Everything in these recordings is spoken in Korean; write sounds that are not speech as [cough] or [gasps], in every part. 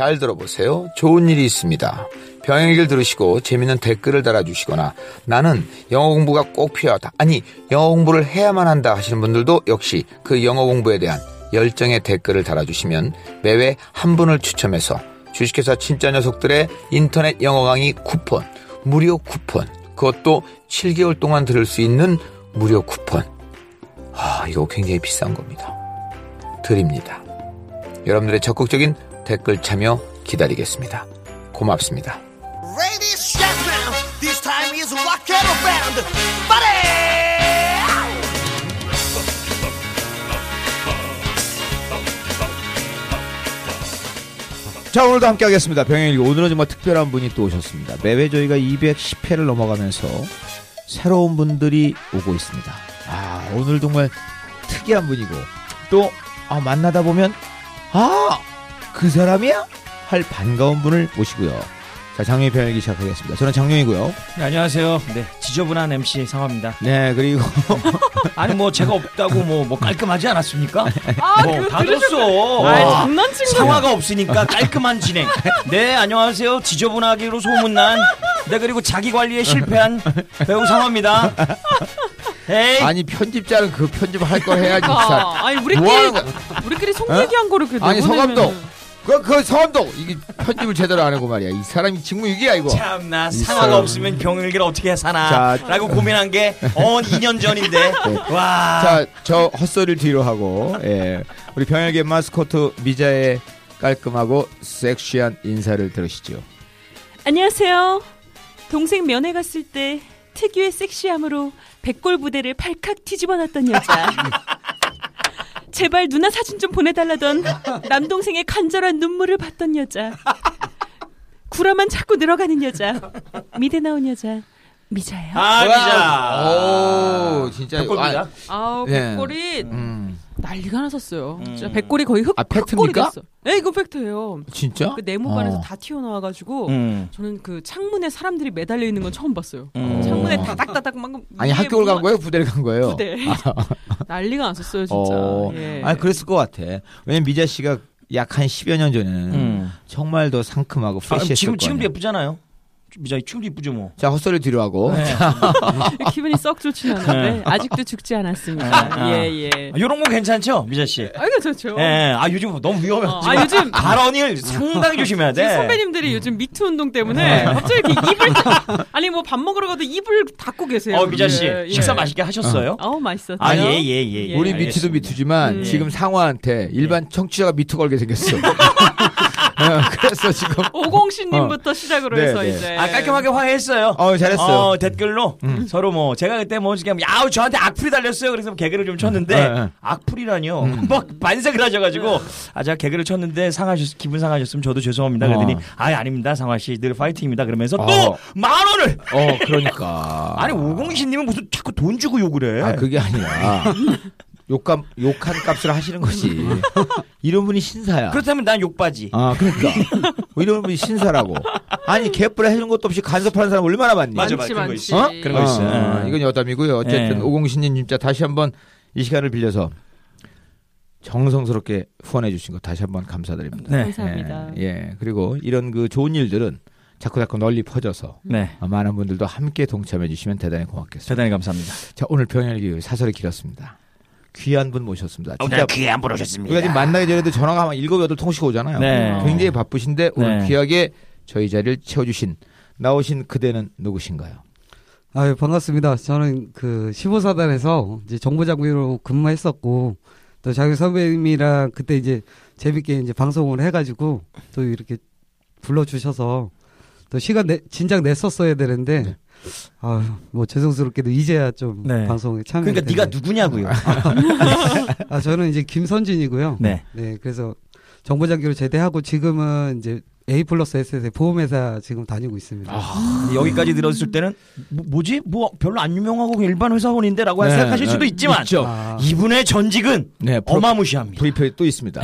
잘 들어보세요. 좋은 일이 있습니다. 병행기를 들으시고 재밌는 댓글을 달아주시거나 나는 영어 공부가 꼭 필요하다. 아니, 영어 공부를 해야만 한다 하시는 분들도 역시 그 영어 공부에 대한 열정의 댓글을 달아주시면 매회 한 분을 추첨해서 주식회사 진짜 녀석들의 인터넷 영어 강의 쿠폰, 무료 쿠폰, 그것도 7개월 동안 들을 수 있는 무료 쿠폰. 아, 이거 굉장히 비싼 겁니다. 드립니다. 여러분들의 적극적인 댓글 참여 기다리겠습니다. 고맙습니다. 자 오늘도 함께 하겠습니다. 병행일기 오늘은 정말 특별한 분이 또 오셨습니다. 매회 저희가 210회를 넘어가면서 새로운 분들이 오고 있습니다. 아 오늘 정말 특이한 분이고 또 아, 만나다 보면 아 그 사람이야 할 반가운 분을 모시고요. 자 장룡이 병행일기 시작하겠습니다. 저는 장룡이고요. 네, 안녕하세요. 네, 지저분한 MC 상화입니다. 네 그리고 [laughs] 아니 뭐 제가 없다고 뭐, 뭐 깔끔하지 않았습니까? 아, 뭐 다. 아이, 장난친 거야. 상화가 없으니까 깔끔한 진행. 네, 안녕하세요. 지저분하기로 소문난 네 그리고 자기 관리에 실패한 배우 상화입니다. 에이, 아니 편집자는 그 편집할 걸 해야지. 아, 아니 뭐 우리끼리? 우리끼리 속 얘기한 거를 그 아니 서감독 그, 그 서감독 이게 편집을 제대로 안 하고 말이야. 이 사람이 직무유기야 이거. 참나 이 상화가 사람. 없으면 병일기를 어떻게 사나 자. 라고 고민한 게 어 2년 전인데 [laughs] 와 자, 저 헛소리를 뒤로 하고, 예. 우리 병역의 마스코트 미자의 깔끔하고 섹시한 인사를 들으시죠. 안녕하세요. 동생 면회 갔을 때 특유의 섹시함으로 백골 부대를 발칵 뒤집어놨던 여자. [laughs] 제발 누나 사진 좀 보내달라던 남동생의 간절한 눈물을 봤던 여자. 구라만 자꾸 늘어가는 여자. 미대 나온 여자. 미자예요. 아 미자 오, 진짜. 백골미자? 아우 예. 백골이 음, 난리가 났었어요. 진짜 음. 백골이 거의 흑, 아, 팩트입니까? 됐어. 네, 이거 팩트예요. 진짜? 그 네모반에서 어. 다 튀어나와가지고 음. 저는 그 창문에 사람들이 매달려 있는 건 처음 봤어요. 음. 창문에 다닥다닥 막 아니, 학교를 간 뭐- 거예요? 부대를 간 거예요? 부대. [laughs] 난리가 났었어요, 진짜. 어, 예. 아니, 그랬을 것 같아. 왜냐면 미자 씨가 약 한 10여 년 전에는 음. 정말 더 상큼하고 아, 프레시했을 지금 거 지금도. 예쁘잖아요. 미자 지금도 이쁘죠 뭐. 자, 헛소리 뒤로 하고. 네. [laughs] 기분이 썩 좋진 않은데 아직도 죽지 않았습니다. 네. 예, 예. 이런 거 괜찮죠, 미자 씨? 아, 이거 좋죠. 예. 아 요즘 너무 위험해. 어, 아, 요즘 발언을 상당히 조심해야 돼. 선배님들이 요즘 미투 운동 때문에 네. 갑자기 이렇게 입을 아니 뭐 밥 먹으러 가도 입을 닫고 계세요. 어 미자 씨 예, 예. 식사 맛있게 하셨어요? 어우 맛있었죠. 아예예 예. 예. 우리 미투도 미투지만 음. 지금 상화한테 일반 청취자가 미투 걸게 생겼어. [laughs] 어, 그래서 지금 [laughs] 오공신님부터 시작으로 네, 해서 네. 이제 아 깔끔하게 화해했어요. 어 잘했어요. 어, 댓글로 서로 뭐 제가 그때 뭐 지금 야우 저한테 악플이 달렸어요. 그래서 개그를 좀 쳤는데 네, 네. 악플이라뇨. [laughs] 막 반색을 하셔가지고 아 제가 개그를 쳤는데 상하셨 기분 상하셨으면 저도 죄송합니다. 그랬더니 어. 아 아닙니다 상하 씨늘 파이팅입니다. 그러면서 어. 또만 원을 어 그러니까 [laughs] 아니 오공신님은 무슨 자꾸 돈 주고 욕을 해. 아 그게 아니라 욕감 욕한 값을 하시는 거지. 이런 분이 신사야. 그렇다면 난 욕바지. 아 그러니까 뭐 이런 분이 신사라고. 아니 개뿔 해준 것도 없이 간섭하는 사람 얼마나 많니? 맞아, 많지 그런 거 많지. 있어. 어? 그런 거 있어요. 어, 예. 이건 여담이고요. 어쨌든 예. 오공신님 진짜 다시 한번 이 시간을 빌려서 정성스럽게 후원해 주신 거 다시 한번 감사드립니다. 네. 감사합니다. 예, 예. 그리고 이런 그 좋은 일들은 자꾸 자꾸 널리 퍼져서 네. 어, 많은 분들도 함께 동참해 주시면 대단히 고맙겠습니다. 대단히 감사합니다. 자 오늘 병현기 사설이 길었습니다. 귀한 분 모셨습니다. 진짜 오늘 귀한 분 오셨습니다. 우리가 지금 만나기 전에도 전화가 한 일곱 여덟 통씩 오잖아요. 네. 굉장히 바쁘신데 오늘 네. 귀하게 저희 자리를 채워주신 나오신 그대는 누구신가요? 아유, 반갑습니다. 저는 그 15사단에서 이제 정보장비로 근무했었고, 또 자기 선배님이랑 그때 이제 재밌게 이제 방송을 해가지고, 또 이렇게 불러주셔서, 또 시간 내, 진작 냈었어야 되는데, 네. 아유, 뭐 죄송스럽게도 이제야 좀 네. 방송에 참여. 그러니까 네가 누구냐고요. 아, 저는 이제 김선진이고요. 네. 네, 그래서 정보장비로 제대하고 지금은 이제 A 플러스 S의 보험회사 지금 다니고 있습니다. 아, 여기까지 들었을 때는 뭐, 지뭐 별로 안 유명하고 일반 회사원인데라고 네, 생각하실 수도 네, 있지만 있죠. 아, 이분의 전직은 네, 프로, 어마무시합니다. 브리프에 또 있습니다.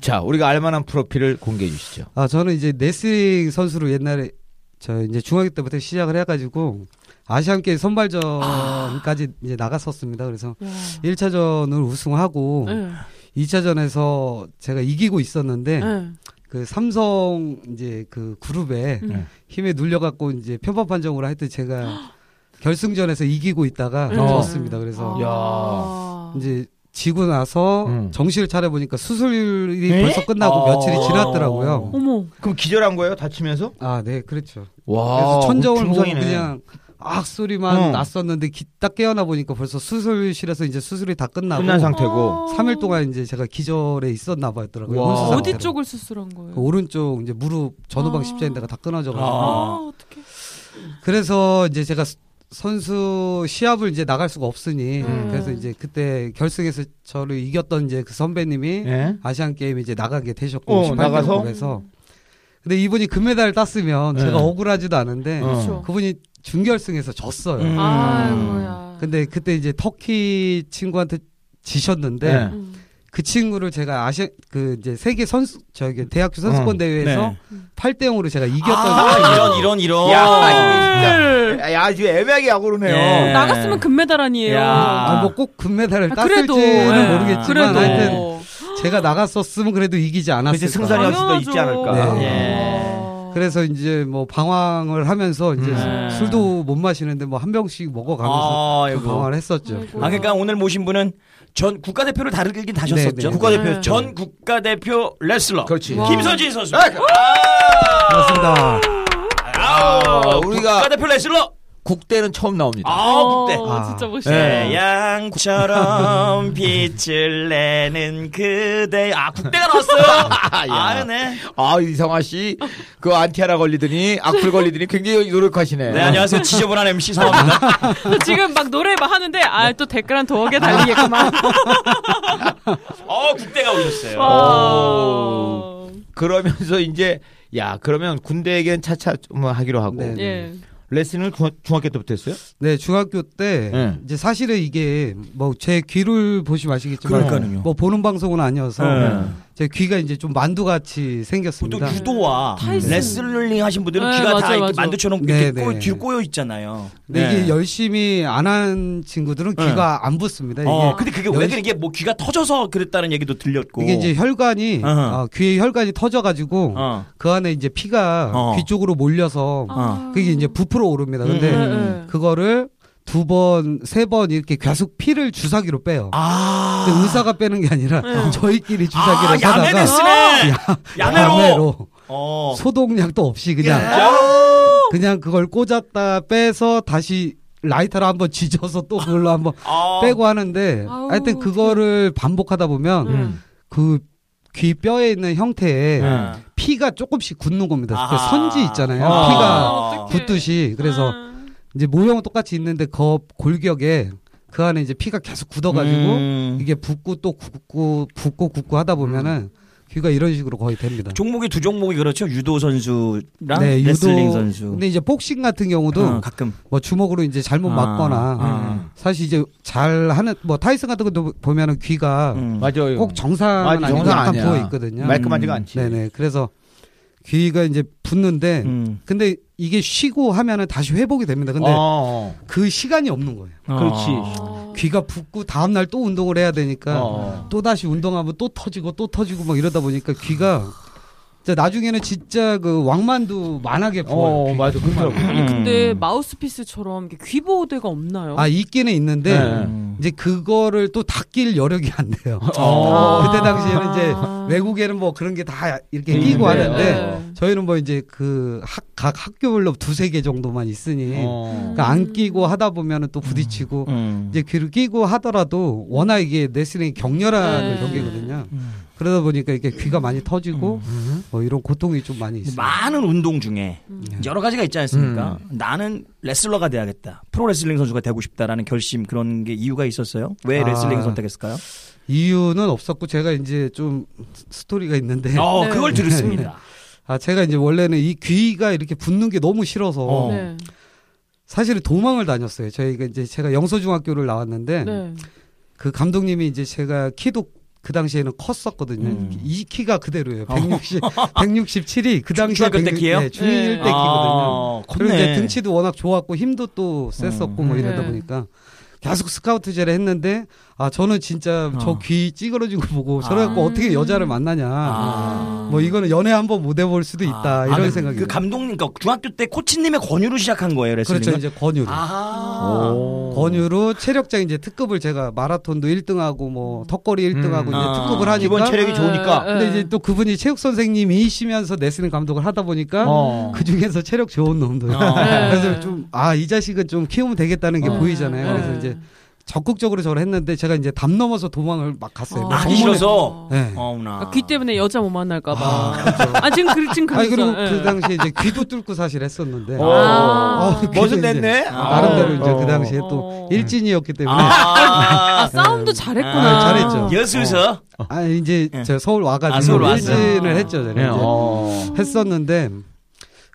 자, 우리가 알만한 프로필을 공개해 주시죠. 아, 저는 이제 레슬링 선수로 옛날에 저 이제 중학교 때부터 시작을 해가지고 아시안 게임 선발전까지 이제 나갔었습니다. 그래서 야. 1차전을 우승하고 예. 2차전에서 제가 이기고 있었는데 예. 그 삼성 이제 그 그룹에 음. 힘에 눌려갖고 이제 편파 판정으로 하여튼 제가 [gasps] 결승전에서 이기고 있다가 음. 졌습니다. 그래서 아. 이제 지고 나서 음. 정신을 차려보니까 수술이 에? 벌써 끝나고 어. 며칠이 지났더라고요. 어머. 그럼 기절한 거예요? 다치면서? 아, 네, 그렇죠. 와. 그래서 천정을 보고. 그냥 악 소리만 어. 났었는데 기, 딱 깨어나 보니까 벌써 수술실에서 이제 수술이 다 끝나고 끝난 상태고. 3일 동안 이제 제가 기절에 있었나 봐더라고요. 혼수 어디. 쪽을 수술한 거예요? 그 오른쪽 이제 무릎 전후방 아. 십자인대가 다 끊어져 가지고 아. 아, 어떡해. 그래서 이제 제가 스- 선수 시합을 이제 나갈 수가 없으니 음. 그래서 이제 그때 결승에서 저를 이겼던 이제 그 선배님이 예. 아시안 게임 이제 나가게 되셨고 어, 18년 나가서? 근데 이분이 금메달을 땄으면 네. 제가 억울하지도 않은데 어. 그렇죠. 그분이 준결승에서 졌어요. 음. 아이고야. 근데 그때 이제 터키 친구한테 지셨는데 네. 음. 그 친구를 제가 아시아 그 이제 세계 선수 저기 대학교 선수권 어. 대회에서 네. 8대 0으로 제가 이겼던 아, 이런 이런 이런. 야, 야, 야, 아주 애매하게 야구르네요. 예. 나갔으면 금메달 아니에요. 야. 아, 뭐 꼭 금메달을 아, 땄을지는 그래도, 예. 모르겠지만 그래도. 하여튼 제가 나갔었으면 그래도 이기지 않았을까. 그치, 승산이었을 수도 있지 않을까. 네. 예. 그래서 이제 뭐 방황을 하면서 이제 음. 술도 못 마시는데 뭐 한 병씩 먹어가면서. 그 방황을 했었죠. 아이고. 아, 그러니까 오늘 모신 분은 전 국가대표를 다르긴 다셨었죠. 네, 네. 국가대표 전 국가대표 레슬러. 그렇지. 와. 김선진 선수. 아, 그렇습니다. 아, 우리가- 국가대표 레슬러. 국대는 처음 나옵니다. 아, 국대. 어, 아. 진짜 멋있다. 네. 태양처럼 [laughs] 빛을 내는 그대. 아, 국대가 나왔어요. [laughs] 아, 네. 아, 이성아 씨, 그 안티 하나 걸리더니, 악플 걸리더니 굉장히 노력하시네. 네, 안녕하세요. 지저분한 MC 상황입니다. [laughs] 지금 막 노래 막 하는데 아 또 댓글 한 두어 개 달리겠구만. 어, 국대가. 와. 그러면서 이제, 야, 그러면 군대 얘긴 차차 좀 하기로 하고. 네. 예. 레슬링을 중, 중학 교 때부터 했어요? 네, 중학교 때 네. 이제 사실은 이게 뭐 제 귀를 보시면 아시겠지만 그러니까는요. 뭐 보는 방송은 아니어서 네. 제 귀가 이제 좀 만두같이 보통 생겼습니다. 유도와 타이슨. 레슬링 하신 분들은 네, 귀가 다 맞아요, 이렇게 맞아요. 만두처럼 네, 이렇게 꼬, 네. 뒤로 꼬여 있잖아요. 근데 네. 이게 열심히 안 한 친구들은 네. 귀가 안 붙습니다. 이게 어, 근데 그게 왜 열- 그래? 이게 뭐 귀가 터져서 그랬다는 얘기도 들렸고. 이게 이제 혈관이. 어, 귀에 혈관이 터져가지고 어. 그 안에 이제 피가 어. 귀 쪽으로 몰려서 아. 그게 이제 부풀어 오릅니다. 근데 음, 네, 네. 그거를 두 번, 세 번 이렇게 계속 피를 주사기로 빼요. 아. 근데 의사가 빼는 게 아니라 네. 저희끼리 주사기로 아, 야매데스네. 야매로. 야매로 어. 소독약도 없이 그냥 그냥 그걸 꽂았다 빼서 다시 라이터로 한번 지져서 또 그걸로 한번 아. 빼고 하는데 아우, 하여튼 그거를 반복하다 보면 음. 그귀 뼈에 있는 형태에 네. 피가 조금씩 굳는 겁니다. 그. 선지 있잖아요. 아. 피가 어떡해. 굳듯이 그래서 아. 이제 모형은 똑같이 있는데 그 골격에 그 안에 이제 피가 계속 굳어가지고 음. 이게 붓고 또 굳고 붓고 굳고 하다 보면은 귀가 이런 식으로 거의 됩니다. 종목이 두 종목이 그렇죠. 유도 선수랑 네, 레슬링 선수. 근데 이제 복싱 같은 경우도 어, 가끔 뭐 주먹으로 이제 잘못 아, 맞거나 아. 사실 이제 잘 하는 뭐 타이슨 같은 것도 보면은 귀가 음. 맞아요. 꼭 정상 아니고 정상 약간 아니야. 부어 있거든요. 말끔하지가 않지. 네네. 그래서 귀가 이제 붓는데 음. 근데 이게 쉬고 하면은 다시 회복이 됩니다. 근데 어, 그 시간이 없는 거예요. 그렇지. 아. 귀가 붓고 다음 날 또 운동을 해야 되니까 어. 또 다시 운동하면 또 터지고 또 터지고 막 이러다 보니까 귀가 나중에는 진짜 그 왕만두 만하게 부어요. 어. 맞아. 그렇더라고. 아니 근데 음. 마우스피스처럼 귀 보호대가 없나요? 아 있기는 있는데 네. 음. 이제 그거를 또 닦일 여력이 안 돼요. 어. 그때 당시에는 이제 아. 외국에는 뭐 그런 게 다 이렇게 음, 끼고 네. 하는데 네. 저희는 뭐 이제 그 각 학교별로 두세 개 정도만 있으니 어. 그러니까 안 끼고 하다 보면은 또 부딪히고 음. 이제 귀를 끼고 하더라도 워낙 이게 레슬링이 격렬한 네. 경기거든요. 음. 그러다 보니까 이게 귀가 많이 터지고 뭐 이런 고통이 좀 많이 있어요. 많은 운동 중에 음. 여러 가지가 있지 않습니까? 나는 레슬러가 돼야겠다. 프로 레슬링 선수가 되고 싶다라는 결심 그런 게 이유가 있었어요? 왜 아. 레슬링 선택했을까요? 이유는 없었고 제가 이제 좀 스토리가 있는데 어, 네. 그걸 들었습니다. [laughs] 아 제가 이제 원래는 이 귀가 이렇게 붓는 게 너무 싫어서 어. 네. 사실은 도망을 다녔어요. 저희가 이제 제가 영서중학교를 나왔는데 네. 그 감독님이 이제 제가 키도 그 당시에는 컸었거든요. 음. 이 키가 그대로예요. 160, 167이 그 당시에 중학교 때160 키예요? 네, 중1 때 네. 키거든요. 아, 그리고. 이제 등치도 워낙 좋았고 힘도 또 셌었고 뭐 음. 이러다 네. 보니까 계속 스카우트제를 했는데 아 저는 진짜 저귀 찌그러진 거 보고 저래 갖고 아. 어떻게 여자를 만나냐. 아. 뭐 이거는 연애 한번 못 해볼 수도 있다 아, 이런 그- 생각이. 그 감독님, 그러니까 중학교 때 코치님의 권유로 시작한 거예요, 레슬링은? 그렇죠 이제 권유로. 아하. 권유로 체력장 이제 특급을 제가 마라톤도 1등하고 뭐 턱걸이 1등하고 음. 이제 아. 특급을 하니까 기본 체력이 좋으니까. 근데 이제 또 그분이 체육 선생님이시면서 레슬링 감독을 하다 보니까 어. 그 중에서 체력 좋은 놈들. 어. [laughs] 그래서 좀 아 이 자식은 좀 키우면 되겠다는 게 어. 보이잖아요. 그래서 네. 이제 적극적으로 저를 했는데 제가 이제 담 넘어서 도망을 막 갔어요. 어. 뭐 하기 정문에- 싫어서? 네. 어머나. 아, 귀 때문에 여자 못 만날까봐. 아, 지금 그 지금 아니 그리고 그랬어. 그 예. 당시에 이제 귀도 뚫고 사실 했었는데 어. 아. 어, 그게 멋은 냈네. 나름대로 이제 어. 그 당시에 어. 또 일진이었기 때문에 아, 아, 싸움도 잘했구나. 아, 잘했죠. 여수서? 아 이제 예. 저 서울 와가지고 아, 서울. 일진을 했죠. 제가 네, 이제. 어. 했었는데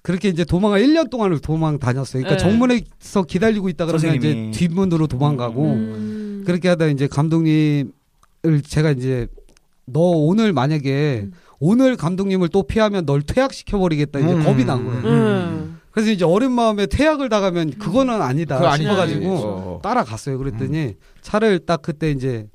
그렇게 이제 도망을 1년 동안을 도망 다녔어요. 그러니까 네. 정문에서 기다리고 있다 그러면 선생님이. 이제 뒷문으로 도망가고 음. 그렇게 하다 이제 감독님을 제가 이제 너 오늘 만약에 오늘 감독님을 또 피하면 널 퇴학시켜 버리겠다 이제 음. 겁이 난 거예요. 음. 그래서 이제 어린 마음에 퇴학을 당하면 그거는 아니다. 싶어가지고 어. 따라갔어요. 그랬더니 차를 딱 그때 이제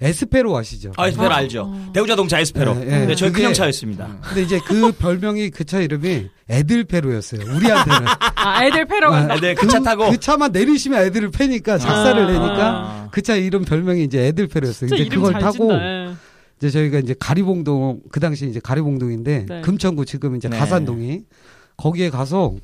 에스페로 아시죠? 아, 에스페로 알죠. 대우자동차 에스페로. 네, 네. 네, 저희 그냥 차였습니다. 근데 이제 그 별명이 그 차 이름이 애들페로였어요. 우리한테는. [laughs] 아, 애들 패러 간다. 아, 네, 그차 타고. 그 차만 내리시면 애들을 패니까 작사를 아. 내니까 아. 그차 이름 별명이 이제 애들페로였어요. 이제 그걸 잘 타고. 예. 이제 저희가 이제 가리봉동 그 당시 이제 가리봉동인데 네. 금천구 지금 이제 네. 가산동이 거기에 가서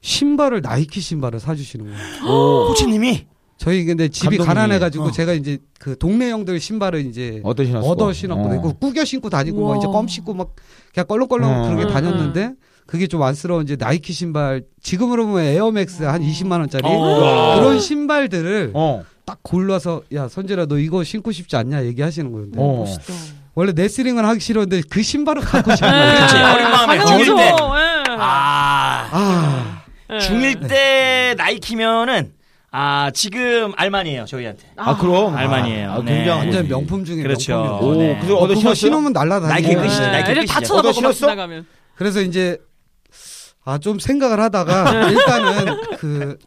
신발을 나이키 신발을 사주시는 거예요. 오. 코치님이? 저희 근데 집이 감독님이. 가난해가지고 어. 제가 이제 그 동네 형들 신발을 이제 얻어 신었어. 얻어 신었거든요. 어. 그 꾸겨 신고 다니고 우와. 막 이제 껌 씹고 막 그냥 껄렁껄렁 어. 그렇게 응, 다녔는데 그게 좀 안쓰러운 이제 나이키 신발 지금으로 보면 에어맥스 한 20만 원짜리 어. 그런 신발들을 어. 딱 골라서 야 선진아 너 이거 신고 싶지 않냐 얘기하시는 거예요. 어. 멋있다. 원래 레슬링은 하기 싫었는데 그 신발을 갖고 [laughs] 싶은 예. 거예요. 그렇지, 어린 마음에 당연하죠. 중일 때. 예. 아. 아, 예. 중1 때 나이키면은, 아, 지금 알만이에요, 저희한테. 아, 그럼. 알만이에요. 아, 네. 굉장히 완전 명품 중에 그렇죠. 명품이죠. 오, 네. 그래서 어, 얻어 그거 신었어요? 신으면 날라다니고. 나이키 끝이지, 예. 나이키 애들 다 끝이죠. 쳐다보고 막 신었어? 지나가면. 그래서 이제 아 좀 생각을 하다가 [laughs] 일단은 그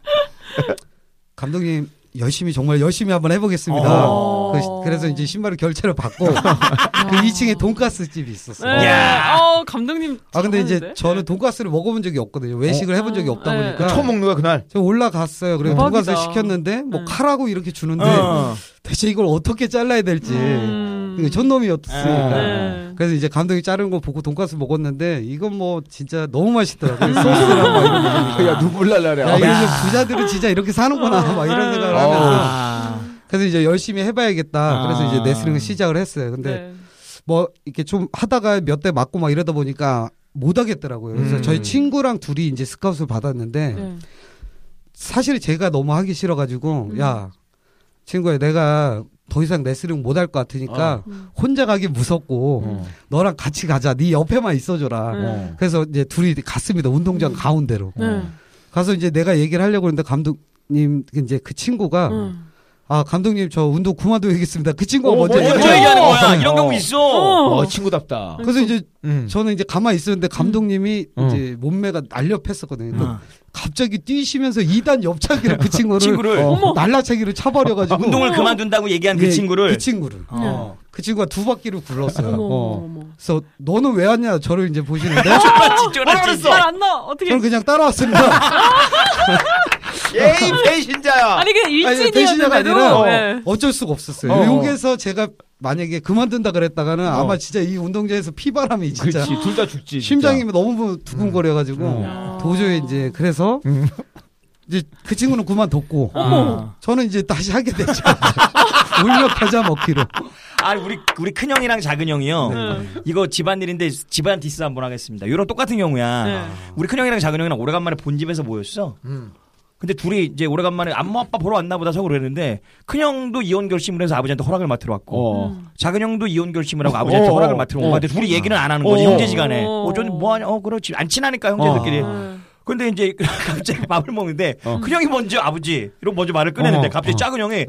감독님 열심히 정말 열심히 한번 해보겠습니다. 어. 그, 래서 이제 신발을 결제를 받고 [laughs] 그 2층에 돈가스 집이 있었어요. 예. 야. 어, 감독님. 아 근데 이제? 저는 돈가스를 먹어본 적이 없거든요. 외식을 해본 적이 없다 어, 보니까 처음 먹는 거야, 그날. 저 올라갔어요. 그리고 대박이다. 돈가스를 시켰는데 뭐 네. 칼하고 이렇게 주는데 어. 대체 이걸 어떻게 잘라야 될지 음. 이거 촌놈이었으니까. 네. 그래서 이제 감독이 자른 거 보고 돈가스 먹었는데 이건 뭐 진짜 너무 맛있더라고요. 소스랑 막 이런 거. [laughs] 야, 눈물 날라 그래. 야. 좀 부자들은 진짜 이렇게 사는구나. 막 이런 생각을 하면서. 아. 그래서 이제 열심히 해봐야겠다. 그래서 아. 이제 레슬링을 시작을 했어요. 근데 네. 뭐 이렇게 좀 하다가 몇 대 맞고 막 이러다 보니까 못 하겠더라고요. 그래서 음. 저희 친구랑 둘이 이제 스카웃을 받았는데 네. 사실 제가 너무 하기 싫어가지고 음. 야 친구야 내가 더 이상 레슬링 못할 것 같으니까 음. 혼자 가기 무섭고 어. 너랑 같이 가자. 네 옆에만 있어줘라. 음. 어. 그래서 이제 둘이 갔습니다. 운동장 가운데로. 네. 가서 이제 내가 얘기를 하려고 했는데 감독님 이제 그 친구가 음. 아 감독님 저 운동 그만두겠습니다. 그 친구가 어, 먼저 먼저 먼저 얘기하는. 거야. 이런 어. 경우 있어. 어. 어, 친구답다. 그래서 이제 음. 저는 이제 가만히 있었는데 감독님이 음. 이제 몸매가 날렵했었거든요. 어. 갑자기 뛰시면서 2단 옆차기로 그 [laughs] 친구를 친구를 어. 날라차기로 차버려가지고 운동을 그만둔다고 얘기한 그 예, 친구를. 그 친구를 어. 그 친구가 두 바퀴를 굴렀어요. 어. 어머, 어머. 그래서 너는 왜 왔냐 저를 이제 보시는데 [laughs] 쫄았지, 쫄았지. 잘안 나. 어떻게? 저는 그냥 따라왔습니다. [laughs] 예이 배신자야. 아니 그 아니, 배신자가 일진이었는데도. 아니라 예. 어쩔 수가 없었어요. 어. 여기서 제가 만약에 그만둔다 그랬다가는 아마 진짜 이 운동장에서 피바람이 진짜 그렇지, 둘다 죽지. 진짜. 심장이 너무 두근거려가지고 음. 도저히 이제 그래서 음. 이제 그 친구는 그만뒀고 어머. 저는 이제 다시 하게 됐죠. [laughs] 울며 겨자 먹기로. 아, 우리, 우리 큰 형이랑 작은 형이요. 네. 이거 집안 일인데 집안 디스 한번 하겠습니다. 이런 똑같은 경우야. 네. 우리 큰 형이랑 작은 형이랑 오래간만에 본 집에서 모였어. 음. 근데 둘이 이제 오래간만에 엄마 아빠 보러 왔나 보다 하고 그랬는데 큰 형도 이혼 결심을 해서 아버지한테 허락을 맡으러 왔고 어. 음. 작은 형도 이혼 결심을 하고 아버지한테 어, 허락을 어, 맡으러 어. 온 건데 둘이 얘기는 안 하는 거지 어. 형제지간에 어. 어 저는 뭐하냐 어 그렇지 안 친하니까 형제들끼리 네. 근데 이제 [laughs] 갑자기 밥을 먹는데 어. 큰 형이 먼저 아버지 이러고 먼저 말을 꺼내는데 어, 갑자기 어. 작은 형이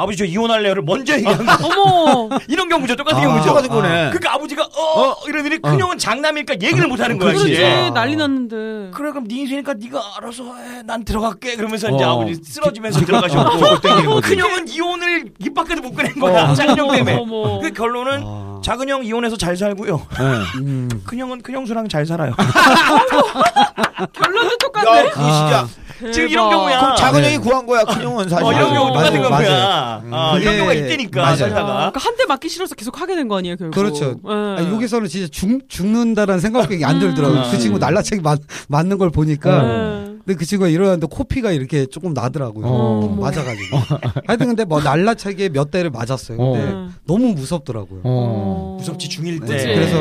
아버지 저 이혼할래요를 먼저 얘기한 거. 어머. [laughs] 이런 경우죠. 똑같은 아, 경우죠. 똑같은 거네. 그러니까 아버지가 어, 이러더니 큰형은 장남이니까 얘기를 못 하는 거야. 그렇지. 이제. 난리 났는데. 그래 그럼 네 인생이니까 네가 알아서 해. 난 들어갈게. 그러면서 이제 어. 아버지 쓰러지면서 들어가셨고 저걸 땡기는 거지. 큰형은 이혼을 입 밖에도 못 꺼낸 거야. 작은 형 때문에. 어머. 그 결론은 아. 작은 형 이혼해서 잘 살고요. 네. 음. [laughs] 큰형은 큰형수랑 잘 살아요. [laughs] 결론은 야, 똑같네. 그 진짜. 지금 이런 경우야. 그럼 작은 네. 형이 구한 거야, 큰 형은 사실. 어, 이런. 경우 똑같은 맞아요. 경우야. 어, 이런 그게- 경우가 있다니까 맞아요. 살다가. 그러니까 한 대 맞기 싫어서 계속 하게 된 거 아니에요, 결국. 그렇죠. 예. 아니, 여기서는 진짜 죽, 죽는다라는 생각밖에 안 들더라고요. 음. 그 친구 날라차기 맞, 맞는 걸 보니까. 예. 근데 그 친구가 일어났는데 코피가 이렇게 조금 나더라고요. 어. 맞아가지고. 하여튼 근데 뭐 날라차기에 몇 대를 맞았어요. 근데 어. 너무 무섭더라고요. 어. 무섭지 중일 때. 그치. 그래서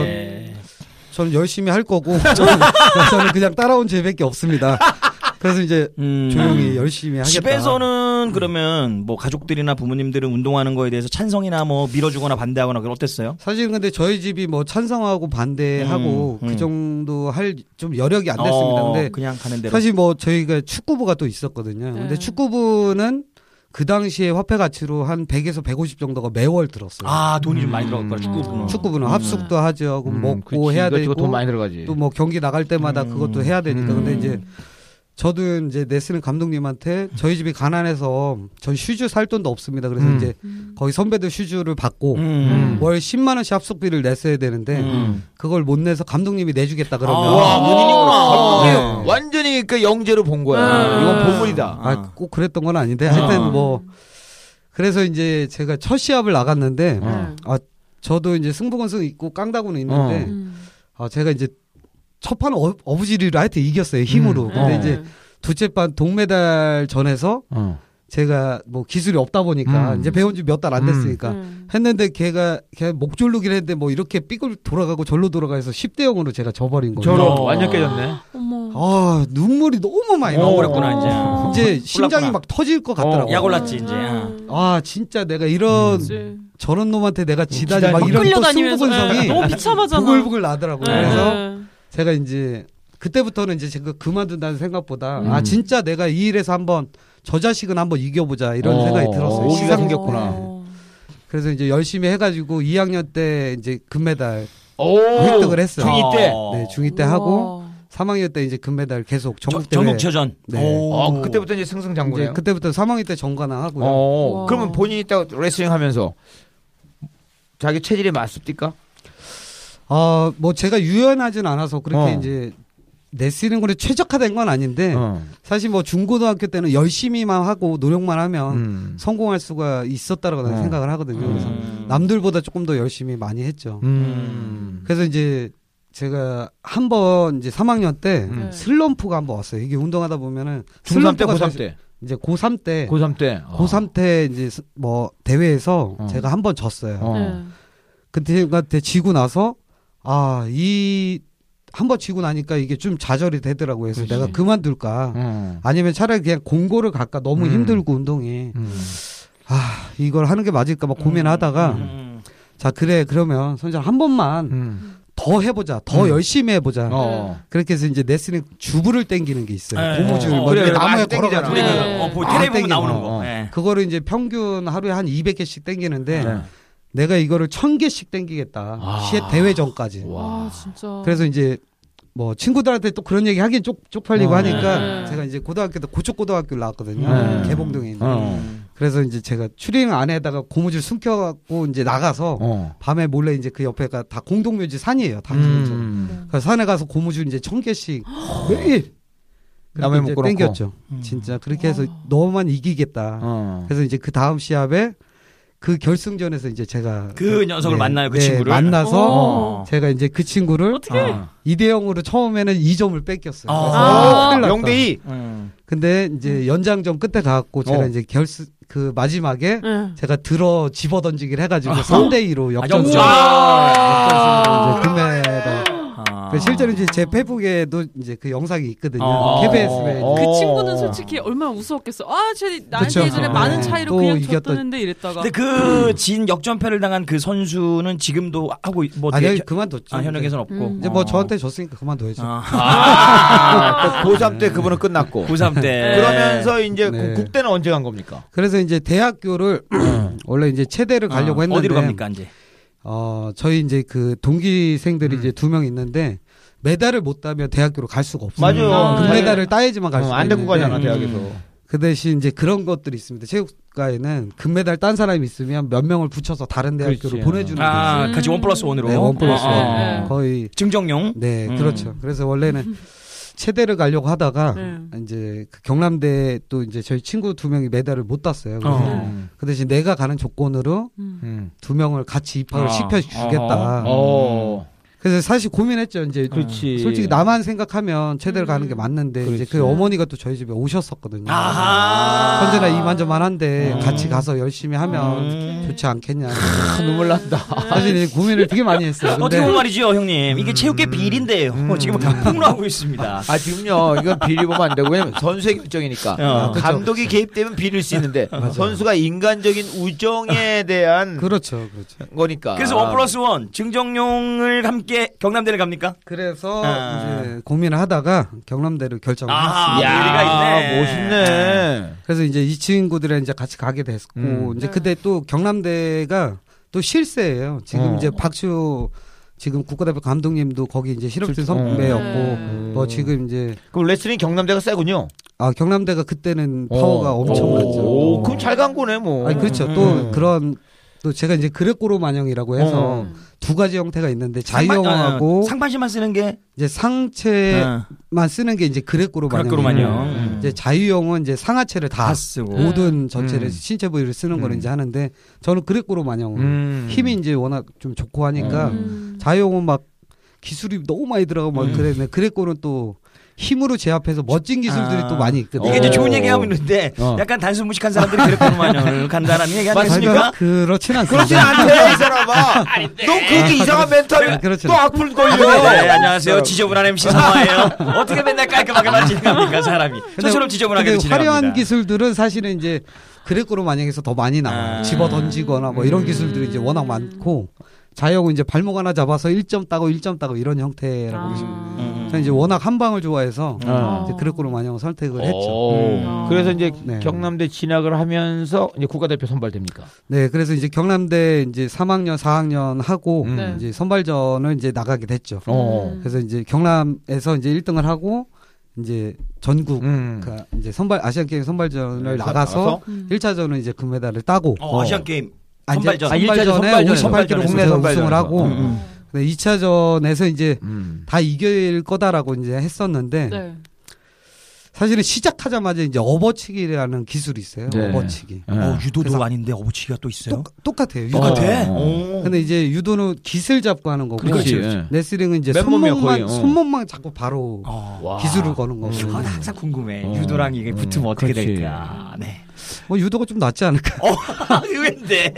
저는 열심히 할 거고 저는, [laughs] 저는 그냥 따라온 죄밖에 없습니다. 그래서 이제 음. 조용히 열심히 하겠다. 집에서는 그러면 뭐 가족들이나 부모님들은 운동하는 거에 대해서 찬성이나 뭐 밀어주거나 반대하거나 그건 어땠어요? 사실 근데 저희 집이 뭐 찬성하고 반대하고 음, 음. 그 정도 할 좀 여력이 안 됐습니다. 어, 근데 그냥 가는 대로. 사실 뭐 저희가 축구부가 또 있었거든요. 근데 네. 축구부는 그 당시에 화폐 가치로 한 100에서 150 정도가 매월 들었어요. 아 돈이 좀 많이 들어갈 거야 축구부는. 축구부는 음. 합숙도 하죠. 그럼 음, 먹고 그치. 해야 되고 돈 많이 들어가지. 또 뭐 경기 나갈 때마다 음. 그것도 해야 되니까. 근데 음. 이제 저도 이제 네스는 감독님한테 저희 집이 가난해서 전 슈즈 살 돈도 없습니다. 그래서 음. 이제 거기 선배들 슈즈를 받고 음. 월 10만 원씩 합숙비를 냈어야 되는데 음. 그걸 못 내서 감독님이 내주겠다 그러면 아, 와, 은인이구나. 이게 네. 완전히 그 영재로 본 거야. 음. 이건 보물이다. 아, 꼭 그랬던 건 아닌데 하여튼 아. 뭐 그래서 이제 제가 첫 시합을 나갔는데 어. 아 저도 이제 승부건승 있고 깡다구는 있는데 음. 아 제가 이제 첫판 어, 어부지리로 하여튼 이겼어요 힘으로 음. 근데 어. 이제 두째 판 동메달 전에서 어. 제가 뭐 기술이 없다 보니까 음. 이제 배운 지 몇 달안 음. 됐으니까 음. 했는데 걔가 걔 목졸르긴 했는데 뭐 이렇게 삐글 돌아가고 절로 돌아가서 10대 0으로 제가 져버린 거예요. 저런 어. 완전 깨졌네. 어머. 아 눈물이 너무 많이 어, 나오더라고요. 그랬구나 이제. 이제 심장이. 막 터질 것 같더라고요. 약 올랐지 이제. 음. 아 진짜 내가 이런 그치. 저런 놈한테 내가 지다니. 막막 이런 또 승부근성이 예. 너무 비참하잖아. 부글부글 나더라고요. 예. 그래서 제가 이제 그때부터는 이제 제가 그만둔다는 생각보다 음. 아 진짜 내가 이 일에서 한번 저 자식은 한번 이겨보자 이런 어, 생각이 들었어요. 오기가 시상- 생겼구나. 어. 그래서 이제 열심히 해가지고 2학년 때 이제 금메달 오. 획득을 했어요. 중2 때? 네, 중2 때 하고 우와. 3학년 때 이제 금메달 계속 저- 전국 대회. 전국체전. 네. 오. 어, 그때부터 이제 이제 승승장구네요. 그때부터 3학년 때 정관왕 하고요. 어, 와. 그러면 본인이 딱 레슬링 하면서 자기 체질에 맞습니까? 어, 뭐 제가 유연하진 않아서 그렇게 어. 이제 내쓰는 거에 최적화된 건 아닌데 어. 사실 뭐 중고등학교 때는 열심히만 하고 노력만 하면 음. 성공할 수가 있었다라고 나는 어. 생각을 하거든요. 그래서 음. 남들보다 조금 더 열심히 많이 했죠. 음. 그래서 이제 제가 한 번 이제 3학년 때 음. 슬럼프가 한 번 왔어요. 이게 운동하다 보면은 중3 때, 슬럼프가 고3 사실 때. 이제 고3 때 고3 때. 어. 고3 때 이제 스- 뭐 대회에서 어. 제가 한 번 졌어요. 어. 네. 그때한테 지고 나서 아 이 한번 지고 나니까 이게 좀 좌절이 되더라고요. 그래서 그렇지. 내가 그만둘까 어. 아니면 차라리 그냥 공고를 갈까 너무 음. 힘들고 운동이 음. 아 이걸 하는 게 맞을까 막 고민하다가 음. 자 그래 그러면 선생 한 번만 음. 더 해보자 더 음. 열심히 해보자 어. 그렇게 해서 이제 레슬링 주부를 땡기는 게 있어요 네. 고무줄 어, 뭐 그래. 나무에. 걸어가지고 네. 어, 보 아. 나오는 어, 거. 어. 예. 그거를 이제 평균 하루에 한 200개씩 땡기는데 네. 내가 이거를 1000개씩 땡기겠다 아. 시합 대회 전까지 와 진짜. 그래서 이제 뭐 친구들한테 또 그런 얘기 하긴 쪽, 쪽팔리고 어. 하니까 네. 제가 이제 고등학교 때 고척고등학교를 나왔거든요. 네. 개봉동에 있는. 어. 그래서 이제 제가 추리닝 안에다가 고무줄 숨겨갖고 이제 나가서 어. 밤에 몰래 이제 그 옆에가 다 공동묘지 산이에요. 다. 음. 그래서 산에 가서 고무줄 이제 천 개씩 [gasps] 매일 남의 묶어놓고. 땡겼죠. 음. 진짜 그렇게 해서 너만 이기겠다. 어. 그래서 이제 그 다음 시합에 그 결승전에서 이제 제가 그 녀석을 만나요, 그 친구를? 만나서 어. 제가 이제 그 친구를 어떻게? 어. 2대 0으로 처음에는 2점을 뺏겼어요. 아. 그래서 아. 큰일 났다. 0대 2. 음. 근데 이제 연장전 끝에 가갖고 제가 어. 이제 결승 그 마지막에 네. 제가 들어 집어 던지기를 해가지고 3대 2로 아, 역전승. 역전. 역전승으로 이제 금메달. 아. 그 실제로 이제 제 페북에도 이제 그 영상이 있거든요. 어. KBS에 어. 그 친구는 솔직히 얼마나 우스웠겠어. 아, 쟤 나한테. 예전에 어. 많은 차이로 또 그냥 졌다는데 이랬다가. 근데 그진 역전패를 당한 그 선수는 지금도 하고 있- 뭐 아니 어떻게- 그만뒀죠. 아, 현역에서는 없고 음. 이제 뭐 어. 저한테 졌으니까 그만둬야죠. 아. 아, 또 고3 때 그분은 끝났고. 고3 때 네. 그러면서 이제 네. 그 국대는 언제 간 겁니까? 그래서 이제 대학교를 [clears throat] 원래 이제 체대를 가려고 어, 했는데 어디로 갑니까 이제 어 저희 이제 그 동기생들이 음. 이제 두 명 있는데 메달을 못 따면 대학교로 갈 수가 없어요. 맞아요. 아, 금메달을 따야지만 갈 어, 수가 안 있는데 가잖아, 음. 대학에서. 그 대신 이제 그런 것들이 있습니다. 체육과에는 금메달 딴 사람이 있으면 몇 명을 붙여서 다른 대학교로 그렇지. 보내주는 아 음. 같이 one plus one으로 네, one plus 어, one. 어. 네. 거의 증정용 네 음. 그렇죠. 그래서 원래는 [laughs] 체대를 가려고 하다가 네. 이제 그 경남대 또 이제 저희 친구 두 명이 메달을 못 땄어요. 그래서 어. 그 대신 내가 가는 조건으로 음. 음. 두 명을 같이 입학을 어. 시켜 주겠다. 어. 그래서 사실 고민했죠. 이제 그렇지. 솔직히 나만 생각하면 체대를 음. 가는 게 맞는데 이제 그렇지. 그 어머니가 또 저희 집에 오셨었거든요. 아하 선진아 이만저만한데 음. 같이 가서 열심히 하면 음. 좋지 않겠냐. 아, 눈물 난다. 사실 이 고민을 되게 많이 했어요. 근데 어떻게 보면 말이죠 형님 이게 체육계 비리인데요 음. 지금 폭로하고 있습니다 아, 지금요, 이건 비리 보면 안 되고, 왜냐면 선수의 결정이니까. 어. 그쵸. 감독이 개입되면 비릴 수 있는데, [laughs] 선수가 인간적인 우정에 대한 그렇죠, 그렇죠. 거니까. 그래서 원 플러스 원 증정용을 함께 경남대를 갑니까 그래서 아. 이제 고민을 하다가 경남대를 결정을 아, 했습니다. 야. 의리가 있네. 멋있네. 그래서 이제 이 친구들이랑 이제 같이 가게 됐고 음. 이제 네. 그때 또 경남대가 또 실세예요. 지금 어. 이제 박수 지금 국가대표 감독님도 거기 이제 실업진 실- 선배였고 음. 뭐 지금 이제 그럼 레슬링 경남대가 세군요. 아 경남대가 그때는 파워가 어. 엄청났죠. 오, 그럼 잘 간 거네, 뭐. 아니 그렇죠. 음. 또 그런 또 제가 이제 그레코로 만형이라고 해서 어. 두 가지 형태가 있는데 자유형하고 어, 상반신만 쓰는 게 이제 상체만 어, 쓰는 게 이제 그레코로. 그렇구로 마냥 음. 이제 자유형은 이제 상하체를 다, 다 쓰고 모든 전체를 음. 신체 부위를 쓰는 음. 이제 하는데 저는 그레코로 만형. 음. 힘이 이제 워낙 좀 좋고 하니까 음. 자유형은 막 기술이 너무 많이 들어가고 막 음. 그랬는데 그레코는 또 힘으로 제압해서 멋진 기술들이 아. 또 많이 있거든요. 이게 이제 어. 좋은 얘기하고 있는데 어. 약간 단순 무식한 사람들이 그랬구만요 [laughs] 간다라는 얘기? 아니겠습니까? 그렇진 않습니다. 그렇진 않대, 이 사람아. 너 그렇게 이상한 멘탈 아, 그렇죠. 또 악플 걸려. 네, 안녕하세요. 지저분한 MC 성화예요. 어떻게 맨날 깔끔하게만 진행합니까, 사람이. 저처럼 지저분하게 진행합니다. 화려한 기술들은 사실은 이제 그레코로 만약에서 더 많이 나와요. 아. 집어 던지거나 뭐 이런 음. 기술들이 이제 워낙 많고 자영은 이제 발목 하나 잡아서 1점 따고 1점 따고 이런 형태라고 아. 보시면 음. 저는 이제 워낙 한 방을 좋아해서 어. 이제 그레코로 만형을 선택을 했죠. 오. 음. 그래서 이제 네. 경남대 진학을 하면서 이제 국가대표 선발됩니까? 네, 그래서 이제 경남대 이제 3학년, 4학년 하고 음. 네. 이제 선발전을 이제 나가게 됐죠. 어. 음. 그래서 이제 경남에서 이제 1등을 하고 이제 전국 음. 그 이제 선발 아시안 게임 선발전을 네, 나가서 음. 1차전은 이제 금메달을 따고 어, 아시안 게임 아, 선발전. 아, 일차전 선발전에 선발전에서. 58kg 국내 선발전에서. 우승을 하고 음. 음. 근데 2차전에서 이제 음. 다 이길 거다라고 이제 했었는데 네. 사실은 시작하자마자 이제 업어치기라는 기술이 있어요. 네. 업어치기. 네. 어, 유도도 아닌데 어부치기가 또 있어요? 똑, 똑같아요. 유도. 똑같아? 오. 근데 이제 유도는 기술 잡고 하는 거고 그렇지. 예. 레슬링은 이제 손목만 거의, 어. 손목만 잡고 바로 어. 와. 기술을 거는 거고. 이건 항상 궁금해. 어. 유도랑 이게 붙으면 음, 어떻게 그렇지. 될까? 네. 뭐 유도가 좀 낫지 않을까. 어, [laughs] 의외인데.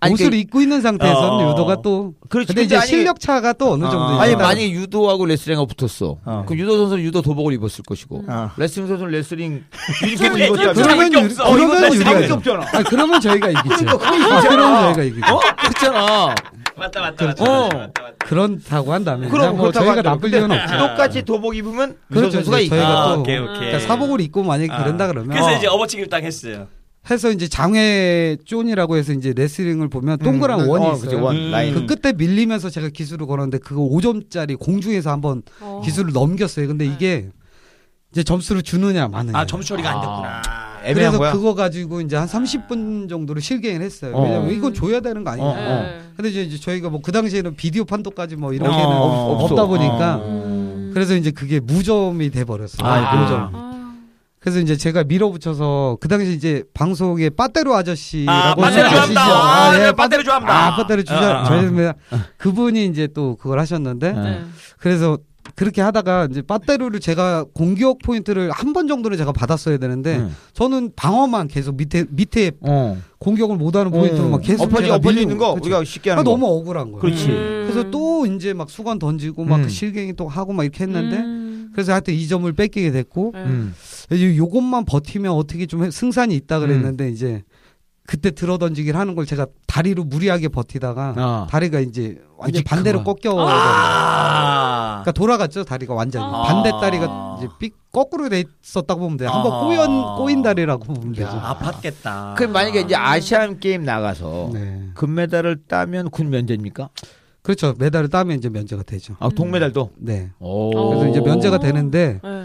아니, 옷을 그- 입고 있는 상태에서는 어. 유도가 또 그렇지. 근데 이제 아니, 실력 차가 또 어느 정도 어. 아니. 만약 유도하고 레슬링하고 붙었어. 어. 그럼 유도 선수는 유도 도복을 입었을 것이고 어. 레슬링 선수는 레슬링 [laughs] 유니폼을 입었다면 그러면 게 유- 없어. 그러면 유리가. 없잖아. 아, 그러면 저희가 이기죠. 그러니까 아, 그러면 저희가 이기죠. 어? 그렇잖아. 맞다, 맞다, 맞다. 어. 맞다, 맞다, 맞다. 그렇다고 한다면 그럼 뭐 그렇다고 저희가. 나쁠 이유는 없죠. 똑같이 도복 입으면 유도 그렇죠. 저희가 아, 또 오케이, 오케이. 그러니까 사복을 입고 만약에 아. 그런다 그러면 그래서 어. 이제 업어치기를 딱 했어요. 해서 이제 장외 zone이라고 해서 이제 레슬링을 보면 동그란 음, 원이 어, 있어요. 그치, 원 음. 라인. 그 끝에 밀리면서 제가 기술을 걸었는데 그거 5점짜리 공중에서 한번 어. 기술을 넘겼어요. 근데 이게 이제 점수를 주느냐 마느냐. 아, 점수 처리가 안 됐구나. 애매한 그래서 거야. 그거 가지고 이제 한 30분 정도를 실갱이를 했어요. 어. 왜냐면 이건 줘야 되는 거 아니냐. 어, 네. 근데 이제, 저희가 뭐 그 당시에는 비디오 판독까지 뭐 이런 어, 게는 없- 없다. 보니까 음. 그래서 이제 그게 무점이 돼 버렸어요. 아, 무점. 아. 그래서 이제 제가 밀어붙여서 그 당시 이제 방송에 빠떼로 아저씨라고 아, 빠떼로? 좋아합니다. 아, 예, 네, 빠- 빠떼로 좋아합니다. 아, 빠떼로 주자 아, 아. 저희입니다. 그분이 이제 또 그걸 하셨는데 네. 그래서 그렇게 하다가 이제 빠떼루를 제가 공격 포인트를 한 번 정도는 제가 받았어야 되는데 응. 저는 방어만 계속 밑에 밑에 어. 공격을 못하는 포인트로 막 계속 엎어지 있는 거 그쵸. 우리가 쉽게 아, 하는 거. 너무 억울한 거예요. 그렇지. 음. 그래서 또 이제 막 수건 던지고 막 음. 그 실갱이 또 하고 막 이렇게 했는데 음. 그래서 하여튼 이 점을 뺏기게 됐고 네. 음. 이제 요것만 버티면 어떻게 좀 해- 승산이 있다 그랬는데 이제 그때 들어 던지기를 하는 걸 제가 다리로 무리하게 버티다가 아. 다리가 이제 완전 반대로. 꺾여 아. 그러니까 돌아갔죠 다리가 완전히 아. 반대 다리가 이제 삑 거꾸로 돼 있었다고 보면 돼요 한번 아. 꼬인 꼬인 다리라고 보면 되죠 아팠겠다. 그 만약에 이제 아시안 게임 나가서 네 금메달을 따면 군 면제입니까? 그렇죠 메달을 따면 이제 면제가 되죠 아 동메달도. 네 오. 그래서 이제 오. 면제가 되는데 네.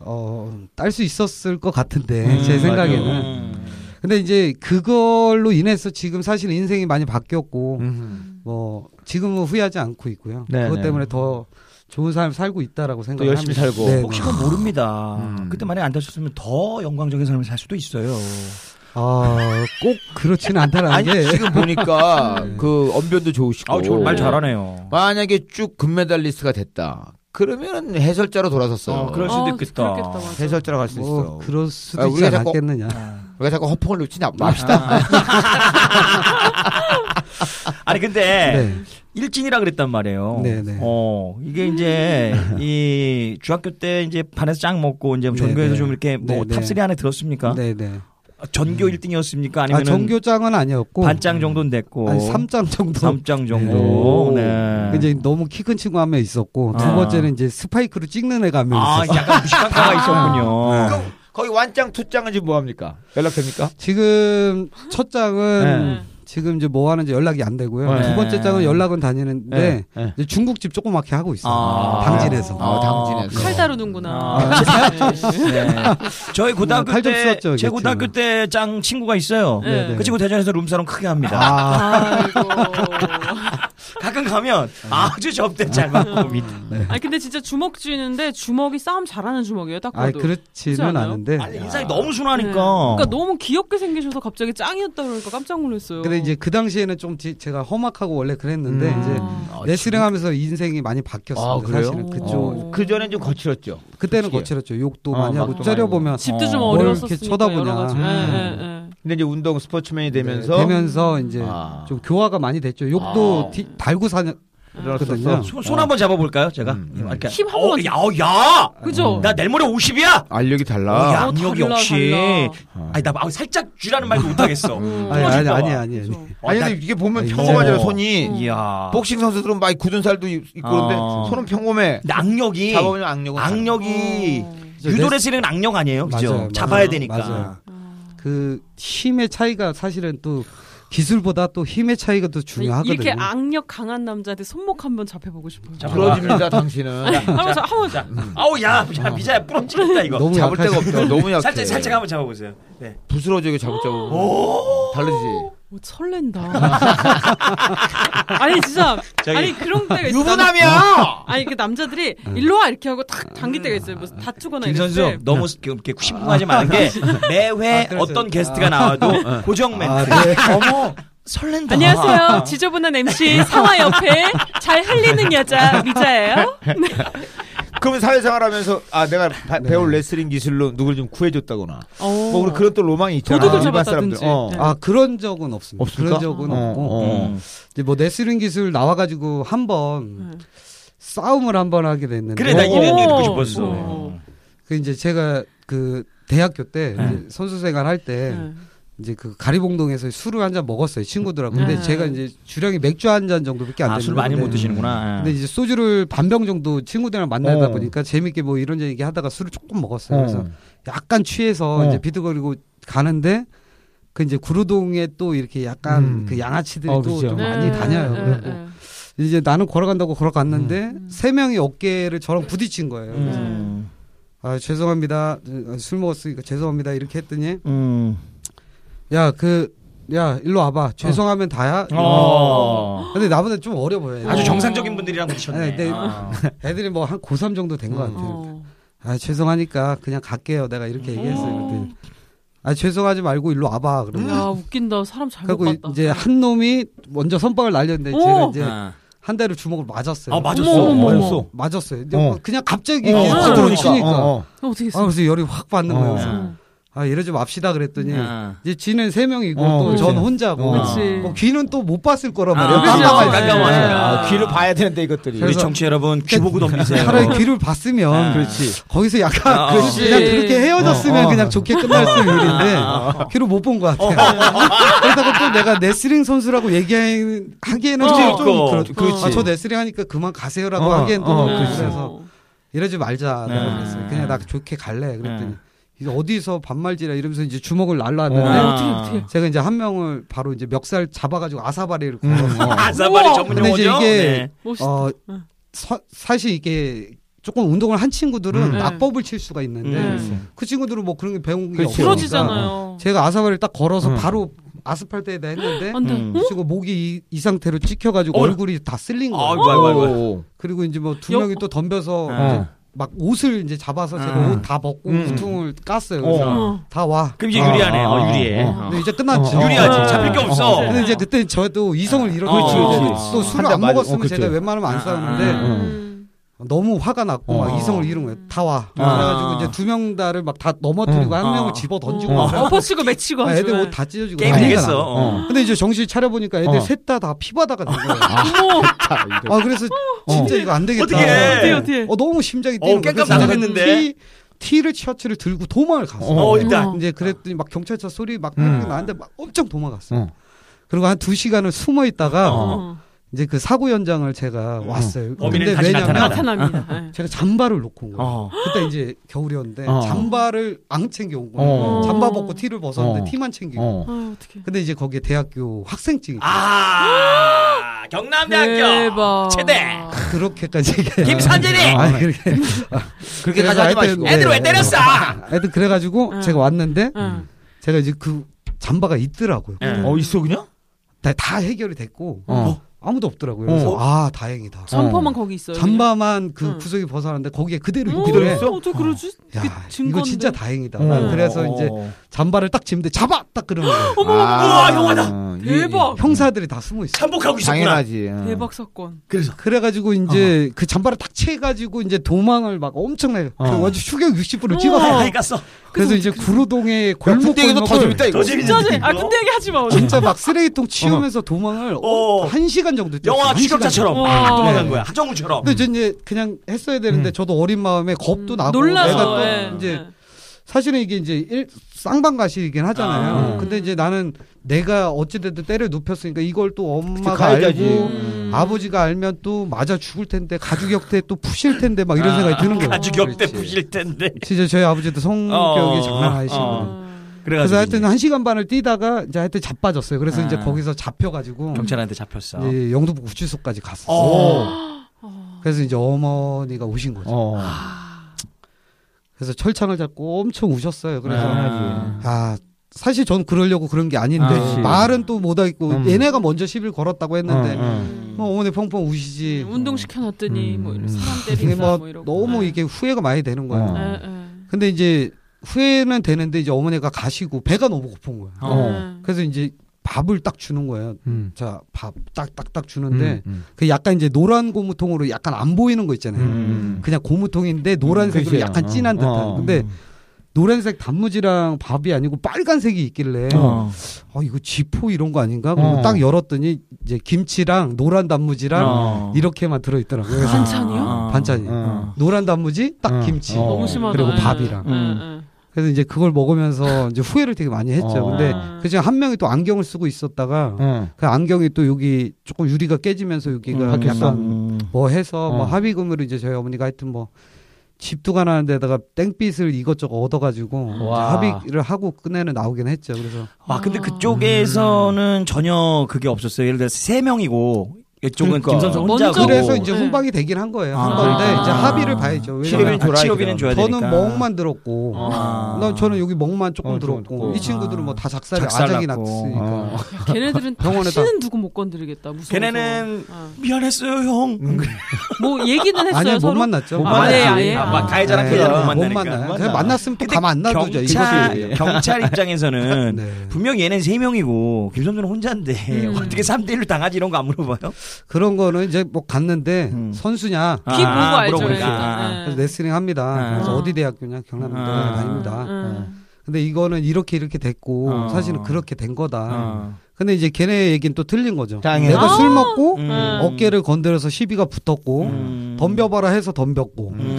어 딸 수 있었을 것 같은데 음, 제. 생각에는 음. 근데 이제 그걸로 인해서 지금 사실 인생이 많이 바뀌었고 음. 뭐 지금은 후회하지 않고 있고요. 네, 그것 네. 때문에 더 좋은 삶 살고 있다라고 또 생각합니다. 열심히 살고. 네, 혹시 네. 그 모릅니다. 음. 그때 만약에 안 다쳤으면 더 영광적인 삶을 살 수도 있어요. 아꼭 그렇지는 않다라는 아니 게 지금 보니까 [laughs] 네. 그 언변도 좋으시고. 아, 저말 잘하네요. 만약에 쭉 금메달리스트가 됐다. 그러면 해설자로 돌아섰어요. 어, 그럴 수도 어, 있겠다. 그렇겠다. 해설자로 갈 수 있어. 뭐 그럴 수도 아, 있지 우리가 자꾸- 않겠느냐. 우리가 자꾸 허풍을 놓지 맙시다. [laughs] 아니 근데 네. 일진이라 그랬단 말이에요. 네, 네. 어 이게 이제 이 중학교 때 이제 반에서 짱 먹고 이제 네, 전교에서 네. 좀 이렇게 뭐 네, 네. top 3 안에 들었습니까? 네네. 전교 1등이었습니까? 아 아니면 전교짱은 아니었고 반짱 정도는 됐고 아니 3짱 정도. 3짱 정도. 오. 네. 이제 너무 키 큰 친구 한 명 있었고 두 아. 번째는 이제 스파이크로 찍는 애가 한명아 있었어요. 약간 무식한 가가 있었군요. [laughs] 네. 그럼 거기 완짱 투짱은 지금 뭐 합니까? 연락됩니까? 지금 첫 장은 네. 지금 이제 뭐 하는지 연락이 안 되고요. 네. 두 번째 장은 연락은 다니는데 네. 네. 이제 중국집 조그맣게 하고 있어요. 아. 당진에서. 아, 당진에서. 칼 다루는구나. 아, [laughs] 네. 저희 고등학교 칼좀 때, 제. 고등학교 때 짱 친구가 있어요. 네. 그 친구 대전에서 룸사롱 크게 합니다. 가끔 가면 아주 접대 잘 맞고 밑. 아니 근데 진짜 주먹 쥐는데 주먹이 싸움 잘하는 주먹이에요. 딱 아, 봐도. 그렇지 그렇지는? 않은데. 아니 인상이 너무 순하니까. 네. 그러니까 너무 귀엽게 생기셔서 갑자기 짱이었다 그러니까 깜짝 놀랐어요. 근데 이제 그 당시에는 좀 지- 제가 험악하고 원래 그랬는데 음. 이제 아. 레슬링 하면서 인생이 많이 바뀌었습니다. 아, 그래요? 사실은 그쪽 어. 그 전엔 좀 거칠었죠. 그때는 솔직히. 거칠었죠. 욕도 어, 많이 하고 막도 째려보면 집도 좀 어, 뭘 어려웠었으니까 쳐다보냐. 음. 근데 이제 운동 스포츠맨이 되면서 네, 되면서 이제 아. 좀 교화가 많이 됐죠. 욕도 아. 디- 달고 사냐 그렇거든요. 손, 손 한번 잡아볼까요, 제가? 음, 음. 이렇게. 힘한 어, 번만 야, 어, 야! 그죠? 나 내일 모레 50이야! 알력이 어, 달라. 양력 달라, 역시. 달라. 아니, 나 아, 살짝 쥐라는 말도 못하겠어. [laughs] 음. 아니 아니 아니 봐. 아니 아니. 어, 아니 나- 근데 이게 보면 아니, 평범하잖아 어. 손이. 이야. 복싱 선수들은 막 굳은 살도 있- 있고 그런데 아. 손은 평범해. 악력이. 잡아보면 악력은 악력이. 어. 유도 레슬링은 악력 아니에요? 그죠? 맞아요, 잡아야 맞아요. 되니까. 맞아요. 그 힘의 차이가 사실은 또 기술보다 또 힘의 차이가 더 중요하거든요. 이렇게 악력 강한 남자한테 손목 한번 잡혀보고 싶어요. 자, 부러집니다 당신은. 한번 자, 한번 자, 아우, 야, 야, 미자야, 부러지겠다, 이거. 너무 잡을 데가. 없죠. 너무 약해. 살짝, 살짝 한번 잡아보세요. 네. 부스러져 이게 잡을 [gasps] 자고. 다르지. 오, 설렌다. [laughs] 아니 진짜 저기- 아니 그런 때가 있어. 유부남이야. 아니 그 남자들이 일로 와 이렇게 하고 탁 당길 때가 있어요. 뭐 다투거나 김 이럴 선수 때. 너무 이렇게 심쿵하지 마는 게 매회 아. 어떤 게스트가 나와도 고정 멘트. 아, 네. [laughs] 어머 [laughs] 설렌다. 안녕하세요. 지저분한 MC 상화 옆에 잘 흘리는 여자 미자예요. 그러면 사회생활 하면서 아 내가 바- 배울 레슬링 기술로 누굴 좀 구해줬다거나. 어. 뭐 그런 또 로망이 있잖아. 도둑을 잡았다든지. 사람들. 어. 네. 아 그런 적은 없습니다. 없습니까? 그런 적은 어, 없고 어. 음. 이제 뭐 레슬링 기술 나와가지고 한번 네. 싸움을 한번 하게 됐는데 그래 나 오. 이런 얘기 듣고 싶었어. 오. 그 이제 제가 그 대학교 때 네. 선수 생활 할때 네. 이제 그 가리봉동에서 술을 한 잔 먹었어요 친구들하고. 근데 네. 제가 이제 주량이 맥주 한 잔 정도밖에 안 아, 되는 술 많이 못 드시는구나. 근데 이제 소주를 반 병 정도 친구들이랑 만나다 어. 보니까 재밌게 뭐 이런 얘기 하다가 술을 조금 먹었어요. 그래서 어. 약간 취해서 어. 이제 비트거리고 가는데 그 이제 구로동에 또 이렇게 약간 음. 그 양아치들이 어, 또 그죠. 좀 네, 많이 다녀요. 네, 그래갖고 네. 이제 나는 걸어간다고 걸어갔는데 음. 세 명이 어깨를 저랑 부딪힌 거예요. 그래서 음. 아 죄송합니다. 술 먹었으니까 죄송합니다. 이렇게 했더니 음. 야 그 야 일로 와봐. 죄송하면 다야. 어. 근데 나보다 좀 어려 보여요. 아주 정상적인 분들이랑 부딪혔네. 네. 아. 애들이 뭐 한 고3 정도 된 것 같아요. 어. 아 죄송하니까 그냥 갈게요. 내가 이렇게 얘기했어요. 어. 그때 아 죄송하지 말고 일로 와봐. 그러면 야 웃긴다. 사람 잘못 그리고 봤다. 이제 한 놈이 먼저 선빵을 날렸는데 오! 제가 이제 아. 한 대를 주먹으로 맞았어요. 아, 맞았어. 어머, 어머, 어머. 맞았어. 맞았어. 근데 어. 그냥 갑자기 어, 이렇게 어. 치니까. 어, 어. 어, 어떻게 아, 했어? 그래서 열이 확 받는 어. 거예요. 그래서 어. 아, 이러지 맙시다 그랬더니 아. 이제 지는 세 명이고 어, 또 그렇지. 전 혼자고 어. 그렇지. 뭐 귀는 또 못 봤을 거란 아, 말이에요. 그렇죠. 깜깜하니까. 깜깜하니까. 아, 귀를 봐야 되는데 이것들이. 우리 청취 여러분 귀 보고 덤비세요. 차라리 귀를 봤으면 아. 그렇지. 거기서 약간 아. 그렇지. 그냥 그렇게 헤어졌으면 어, 어. 그냥 좋게 끝날 수 있는 일인데 [laughs] 귀를 못 본 것 같아요. 그러다가 또 내가 레슬링 선수라고 얘기하기에는 어, 좀 그거. 그렇, 그렇지. 아, 저 레슬링 하니까 그만 가세요라고 어, 하기엔 또 어. 그래서 이러지 말자 네. 내가 그랬어요. 그냥 나 좋게 갈래 그랬더니 네. 어디서 반말지라 이러면서 이제 주먹을 날라왔는데 어. 어, 어떻게? 제가 이제 한 명을 바로 이제 멱살 잡아가지고 아사바리를 음, 걸어서 어. 아사바리 우와. 전문 근데 이제 용어죠. 이게 네. 어, 응. 사, 사실 이게 조금 운동을 한 친구들은 음. 낙법을 칠 수가 있는데 음. 그 친구들은 뭐 그런 게 배운 게 그렇지. 없으니까 부러지잖아요. 제가 아사바리를 딱 걸어서 음. 바로 아스팔트에다 했는데. 음. 그 친구 목이 이, 이 상태로 찍혀가지고 어. 얼굴이 다 쓸린 거예요. 아이고, 아이고, 아이고. 오. 그리고 이제 뭐두 여- 명이 또 덤벼서 어. 이제 막 옷을 이제 잡아서 제가 음. 옷다 벗고 음. 우통을 깠어요. 그래서 어. 다 와. 그럼 이제 어, 유리하네. 어, 어, 유리해. 어, 어. 근데 이제 끝났죠. 어. 유리하지. 잡힐 게 없어. 근데 이제 그때 저도 이성을 그렇지. 또 술을 안 맞아. 먹었으면 어. 제가 웬만하면 안 싸우는데 음. 너무 화가 났고 어. 막 이성을 잃은 거예요. 다 와. 아. 그래가지고 이제 두 명 다를 막 다 넘어뜨리고 어. 한 명을 어. 집어 던지고 어. 엎어치고 맺히고 아. 애들 옷 다 찢어지고 게임 되겠어. 나. 어. 근데 이제 정신 차려 보니까 애들 어. 셋다 다 피바다가 된 거예요. 어머, [laughs] 아 그래서 진짜 이거 안 되겠다. 어떡해. 어떻게 어떻게? 어 너무 심장이 어, 뛰는 거예요. 깜깜하겠는데? 티, 티를 셔츠를 들고 도망을 갔어. 어, 어, 일단. 이제 그랬더니 막 경찰차 소리 막 음. 나는데 막 엄청 도망갔어. 어. 그리고 한 두 시간을 숨어 있다가 어. 이제 그 사고 현장을 제가 왔어요. 범인은 근데 왜냐면. 나타납니다. 네. 제가 잠바를 놓고 온 거예요. 어. 그때 이제 겨울이었는데 어. 잠바를 안 챙겨 온 거예요. 어. 잠바 벗고 티를 벗었는데 어. 티만 챙기고. 어. 아, 어떻게? 근데 이제 거기에 대학교 학생증이 있어요. 아, 경남대학교 대박. 최대 그렇게까지. 김선진이 아니 그렇게 그렇게까지 하지 마시고. 네. 애들 왜 때렸어? 하여튼 그래가지고 응. 제가 왔는데 응. 제가 이제 그 잠바가 있더라고요. 예. 어, 있어, 그냥? 다, 다 해결이 됐고 어. 아무도 없더라고요. 그래서 어. 아 다행이다. 점퍼만 거기 있어요. 잠바만 그 응. 구석이 벗어났는데 거기에 그대로 어, 어떻게 그러지? 야그 이거. 진짜 다행이다. 어. 그래서 이제 잠바를 딱 집는데 잡아 딱 그러는 거예요. 어머, 아, 우와, 영화다. 어, 이- 대박. 형사들이 다 숨어 있어. 요 잠복하고 있었구나. 당연하지. 어. 대박 사건. 그래서 그래가지고 이제 그 잠바를 딱 채가지고 이제 도망을 막 엄청나게 어. 그 완전 60%를 우와. 찍었어. 하이 갔어. 그래서 이제 구로동의 야, 골목 군대 얘기도 더 골목을 재밌다, 이거. 더. 진짜지? 아 이거? 근데 얘기 하지 마. 오늘. 진짜 막 쓰레기통 치우면서 도망을 어. 한 시간 정도. 영화 추격자처럼 정도. 와. 도망간 네. 거야. 하정우처럼. 근데 이제 그냥 했어야 되는데 음. 저도 어린 마음에 겁도 나고 놀라서. 내가 또 예. 이제 사실은 이게 이제 일, 쌍방가시이긴 하잖아요. 아. 근데 이제 나는 내가 어찌됐든 때려 눕혔으니까 이걸 또 엄마가. 알고 음. 아버지가 알면 또 맞아 죽을 텐데 가죽 역대 또 푸실 텐데 막 이런 생각이 드는 거예요. 가죽 역대 그렇지. 부실 텐데. 진짜 저희 아버지도 성격이 어, 장난 아니시고. 어. 그래서 하여튼 한 시간 반을 뛰다가 이제 하여튼 자빠졌어요. 그래서 아. 이제 거기서 잡혀가지고 경찰한테 잡혔어. 이제 영등포 구치소까지 갔어요. 어. 그래서 이제 어머니가 오신 거죠. 어. 그래서 철창을 잡고 엄청 우셨어요. 그래서 아. 아 사실 전 그러려고 그런 게 아닌데 아. 말은 또 못하겠고 음. 얘네가 먼저 시비를 걸었다고 했는데 어, 어. 뭐 어머니 펑펑 우시지. 운동 시켜놨더니 뭐 이런 음. 사람 때리고 뭐 뭐. 너무 예. 이게 후회가 많이 되는 거예요. 어. 예, 예. 근데 이제 후회는 되는데 이제 어머니가 가시고 배가 너무 고픈 거예요. 어. 예. 그래서 이제 밥을 딱 주는 거예요. 음. 자, 밥 딱딱딱 주는데 음, 그 약간 이제 노란 고무통으로 약간 안 보이는 거 있잖아요. 음. 그냥 고무통인데 노란색으로 그치. 약간 진한 어. 듯한. 어. 근데 노란색 단무지랑 밥이 아니고 빨간색이 있길래 어. 어 이거 지포 이런 거 아닌가? 어. 딱 열었더니 이제 김치랑 노란 단무지랑 어. 이렇게만 들어 있더라고요. 반찬이요? 어. 반찬이. 어. 노란 단무지, 딱 어. 김치. 어. 너무 심하다. 그리고 예. 밥이랑. 예, 음. 예. 그래서 이제 그걸 먹으면서 [laughs] 이제 후회를 되게 많이 했죠. 어. 근데 아. 그중에 한 명이 또 안경을 쓰고 있었다가 어. 그 안경이 또 여기 조금 유리가 깨지면서 여기가 음, 약간 음. 뭐 해서 뭐 어. 합의금으로 이제 저희 어머니가 하여튼 뭐 집도 가나는 데다가 땡빛을 이것저것 얻어가지고 와. 합의를 하고 끝내는 나오긴 했죠. 그래서 아 근데 그쪽에서는 전혀 그게 없었어요. 예를 들어서 세 명이고 이쪽은 그러니까. 김선수 혼자고. 먼저 그래서 이제 네. 훈방이 되긴 한 거예요. 한 아. 건데 아. 이제 합의를 봐야죠. 치료비는 왜냐면 줘라, 치료비는 줘야 되니까. 저는 멍만 들었고 아. 난 저는 여기 멍만 조금 어, 들었고 듣고. 이 친구들은 뭐 다 작살이 작살 아작이 났고. 났으니까. 어. 야, [laughs] 걔네들은 [laughs] 병원에다- 다시는 누구 못 건드리겠다. 무서워. 걔네는 어. 미안했어요 형. [laughs] 뭐 얘기는 했어요. 아니 못 서로? 만났죠. 못 아, 아예 아예. 아, 막 아. 가해자랑 네, 피해자는 못못 만나니까. 만나요. 만나. 그냥 만났으면 또안 놔두죠. 경찰. 경찰 입장에서는 네. 분명 히 얘는 세 명이고 김선수는 혼자인데 음. 어떻게 3대 1로 당하지 이런 거 안 물어봐요? 그런 거는 이제 뭐 갔는데 음. 선수냐 키 보고 알죠. 물어보니까. 일단. 아, 그래서 레슬링 합니다. 아. 그래서 어. 어디 대학교냐 경남대 아. 다닙니다. 음. 근데 이거는 이렇게 이렇게 됐고 어. 사실은 그렇게 된 거다. 어. 근데 이제 걔네 얘기는 또 틀린 거죠. 당연히. 내가 아. 술 먹고 음. 어깨를 건드려서 시비가 붙었고 음. 덤벼봐라 해서 덤볐고 음.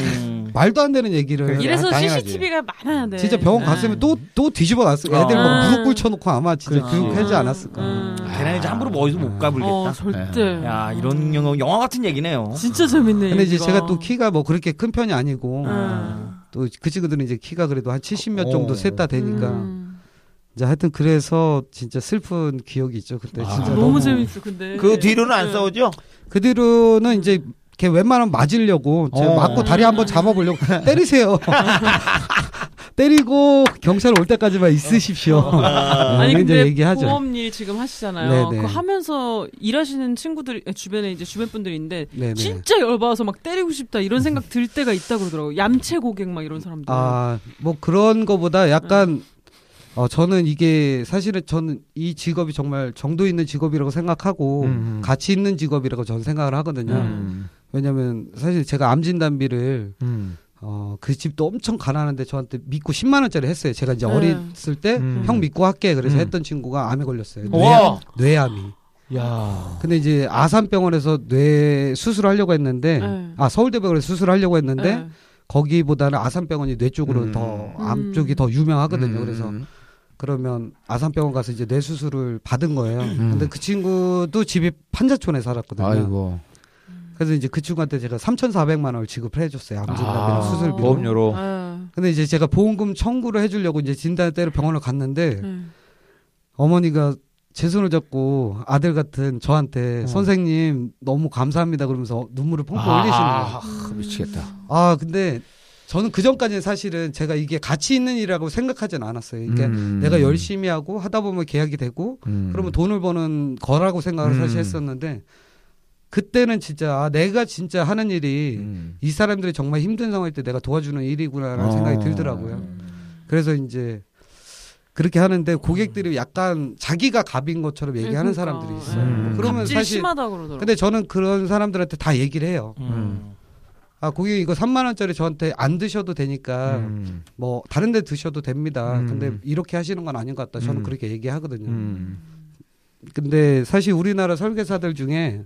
말도 안 되는 얘기를 그래. 이래서 당연하지. CCTV가 많아야 돼. 진짜 병원 네. 갔으면 또 또 뒤집어 놨을 거야. 애들 어. 막 무릎 꿇쳐놓고 아마 진짜. 교육하지 않았을까. 음. 걔네 이제 함부로 뭐 어디서 못 가불겠다. 어, 절대. 야 이런 영화, 영화 같은 얘기네요. 진짜 재밌네. 근데 이제 이거. 제가 또 키가 뭐 그렇게 큰 편이 아니고 음. 또그 친구들은 이제 키가 그래도 한 70몇 정도 오. 셋다 되니까 음. 이제 하여튼 그래서 진짜 슬픈 기억이 있죠. 그때 아. 진짜 너무, 너무 재밌어. 근데 그 뒤로는 안 네. 싸우죠? 그 뒤로는 이제 걔 웬만하면 맞으려고 제가 어. 맞고 다리 한번 잡아보려고 [laughs] 때리세요. [laughs] 때리고 경찰 올 때까지만 있으십시오. 아니 네, 이제 근데 얘기하죠. 보험 일 지금 하시잖아요. 네네. 그거 하면서 일하시는 친구들 주변에 이제 주변 분들인데 네네. 진짜 열받아서 막 때리고 싶다 이런 생각 들 때가 있다 그러더라고. 얌체 고객 막 이런 사람들. 아, 뭐 그런 거보다 약간 어 저는 이게 사실은 저는 이 직업이 정말 정도 있는 직업이라고 생각하고 음. 가치 있는 직업이라고 저는 생각을 하거든요. 음. 왜냐면 사실 제가 암 진단비를 음. 어 그 집도 엄청 가난한데 저한테 믿고 10만 원짜리 했어요. 제가 이제 네. 어렸을 때형 음. 믿고 할게 그래서 음. 했던 친구가 암에 걸렸어요. 와. 뇌, 뇌암이. 야. 근데 이제 아산병원에서 뇌 수술하려고 했는데 네. 아 서울대병원에서 수술하려고 했는데 네. 거기보다는 아산병원이 뇌 쪽으로 음. 더암 음. 쪽이 더 유명하거든요. 음. 그래서 그러면 아산병원 가서 이제 뇌 수술을 받은 거예요. 근데 그 친구도 집이 판자촌에 살았거든요. 아이고. 그래서 이제 그 친구한테 제가 3,400만 원을 지급을 해줬어요. 암 진단비랑 아, 수술비로. 보험료로. 네. 근데 이제 제가 보험금 청구를 해주려고 이제 진단 때를 병원을 갔는데 네. 어머니가 제 손을 잡고 아들 같은 저한테 어. 선생님 너무 감사합니다 그러면서 눈물을 펑펑 흘리시는 거예요. 아, 미치겠다. 아 근데 저는 그 전까지는 사실은 제가 이게 가치 있는 일이라고 생각하진 않았어요. 이게 음. 내가 열심히 하고 하다 보면 계약이 되고 음. 그러면 돈을 버는 거라고 생각을 사실 음. 했었는데 그때는 진짜 아, 내가 진짜 하는 일이 음. 이 사람들이 정말 힘든 상황일 때 내가 도와주는 일이구나라는 어. 생각이 들더라고요. 그래서 이제 그렇게 하는데 고객들이 약간 자기가 갑인 것처럼 얘기하는 그러니까. 사람들이 있어요. 음. 그러면 사실 심하다 그러더라고. 근데 저는 그런 사람들한테 다 얘기를 해요. 음. 아 고객 이거 3만 원짜리 저한테 안 드셔도 되니까 음. 뭐 다른 데 드셔도 됩니다. 음. 근데 이렇게 하시는 건 아닌 것 같다. 저는 음. 그렇게 얘기하거든요. 음. 근데 사실 우리나라 설계사들 중에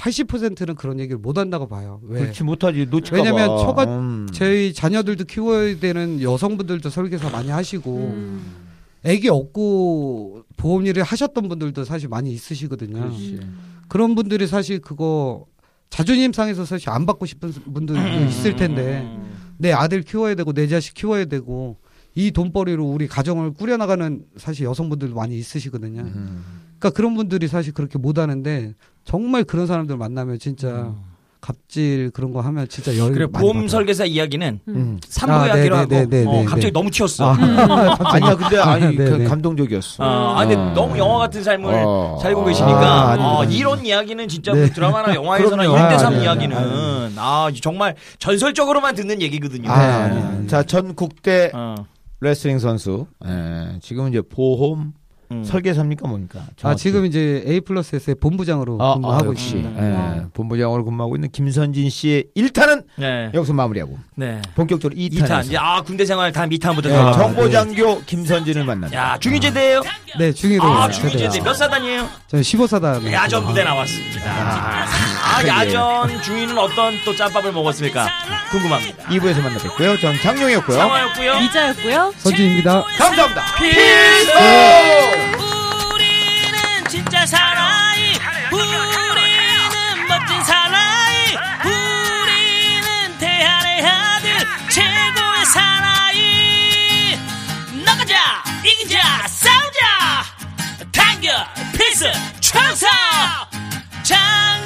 80%는 그런 얘기를 못 한다고 봐요. 왜? 그렇지 못하지 놓칠까 왜냐면 봐. 처가- 음. 저희 자녀들도 키워야 되는 여성분들도 설계사 많이 하시고 음. 애기 얻고 보험 일을 하셨던 분들도 사실 많이 있으시거든요. 그렇지. 그런 분들이 사실 그거 자존심 상해서 사실 안 받고 싶은 분들도 있을 텐데 내 아들 키워야 되고 내 자식 키워야 되고 이 돈벌이로 우리 가정을 꾸려나가는 사실 여성분들도 많이 있으시거든요. 음. 그러니까 그런 분들이 사실 그렇게 못 하는데 정말 그런 사람들 만나면 진짜 갑질 그런 거 하면 진짜 열 그래 보험. 설계사 이야기는 음. 3부에 아, 하기로 네, 네, 하고 네, 네, 어, 네, 갑자기 네. 너무 튀었어. 아, [laughs] 아니야 근데 아니 네, 그 네. 감동적이었어. 어, 아, 근데 어. 너무 영화 같은 삶을 어. 살고 계시니까 아. 어, 이런 이야기는 진짜 네. 그 드라마나 영화에서나 그럼요. 1대3 아, 네, 이야기는 네, 아 정말 전설적으로만 듣는 얘기거든요. 아, 아니, 아니. 자, 전 국대 어. 레슬링 선수. 예, 지금은 이제 보험 음. 설계사입니까 뭡니까? 아 정확히. 지금 이제 A 플러스에서의 본부장으로 아, 근무하고 아, 있습니다. 예, 본부장으로 근무하고 있는 김선진 씨의 1탄은 네. 여기서 마무리하고 네. 본격적으로 2탄. 2탄. 이제 아 군대 생활 다 미탄부터 예, 들어가. 정보장교 김선진을 만납니다. 야 중위제대예요? 네 중위로 아. 중위제대 몇 사단이에요? 저는 15사단. 야전 부대 나왔습니다. 아 야전 중위는 어떤 또 짬밥을 먹었을까 궁금합니다. 2부에서 만나 뵙고요. 전 장룡이었고요. 상화였고요. 미자였고요. 선진입니다. 감사합니다. 필수! 착한 사나이 우리는 멋진 사나이 우리는 대한의 아들 최고의 사나이. 나가자 이기자 싸우자. 단결 필승 청사. 장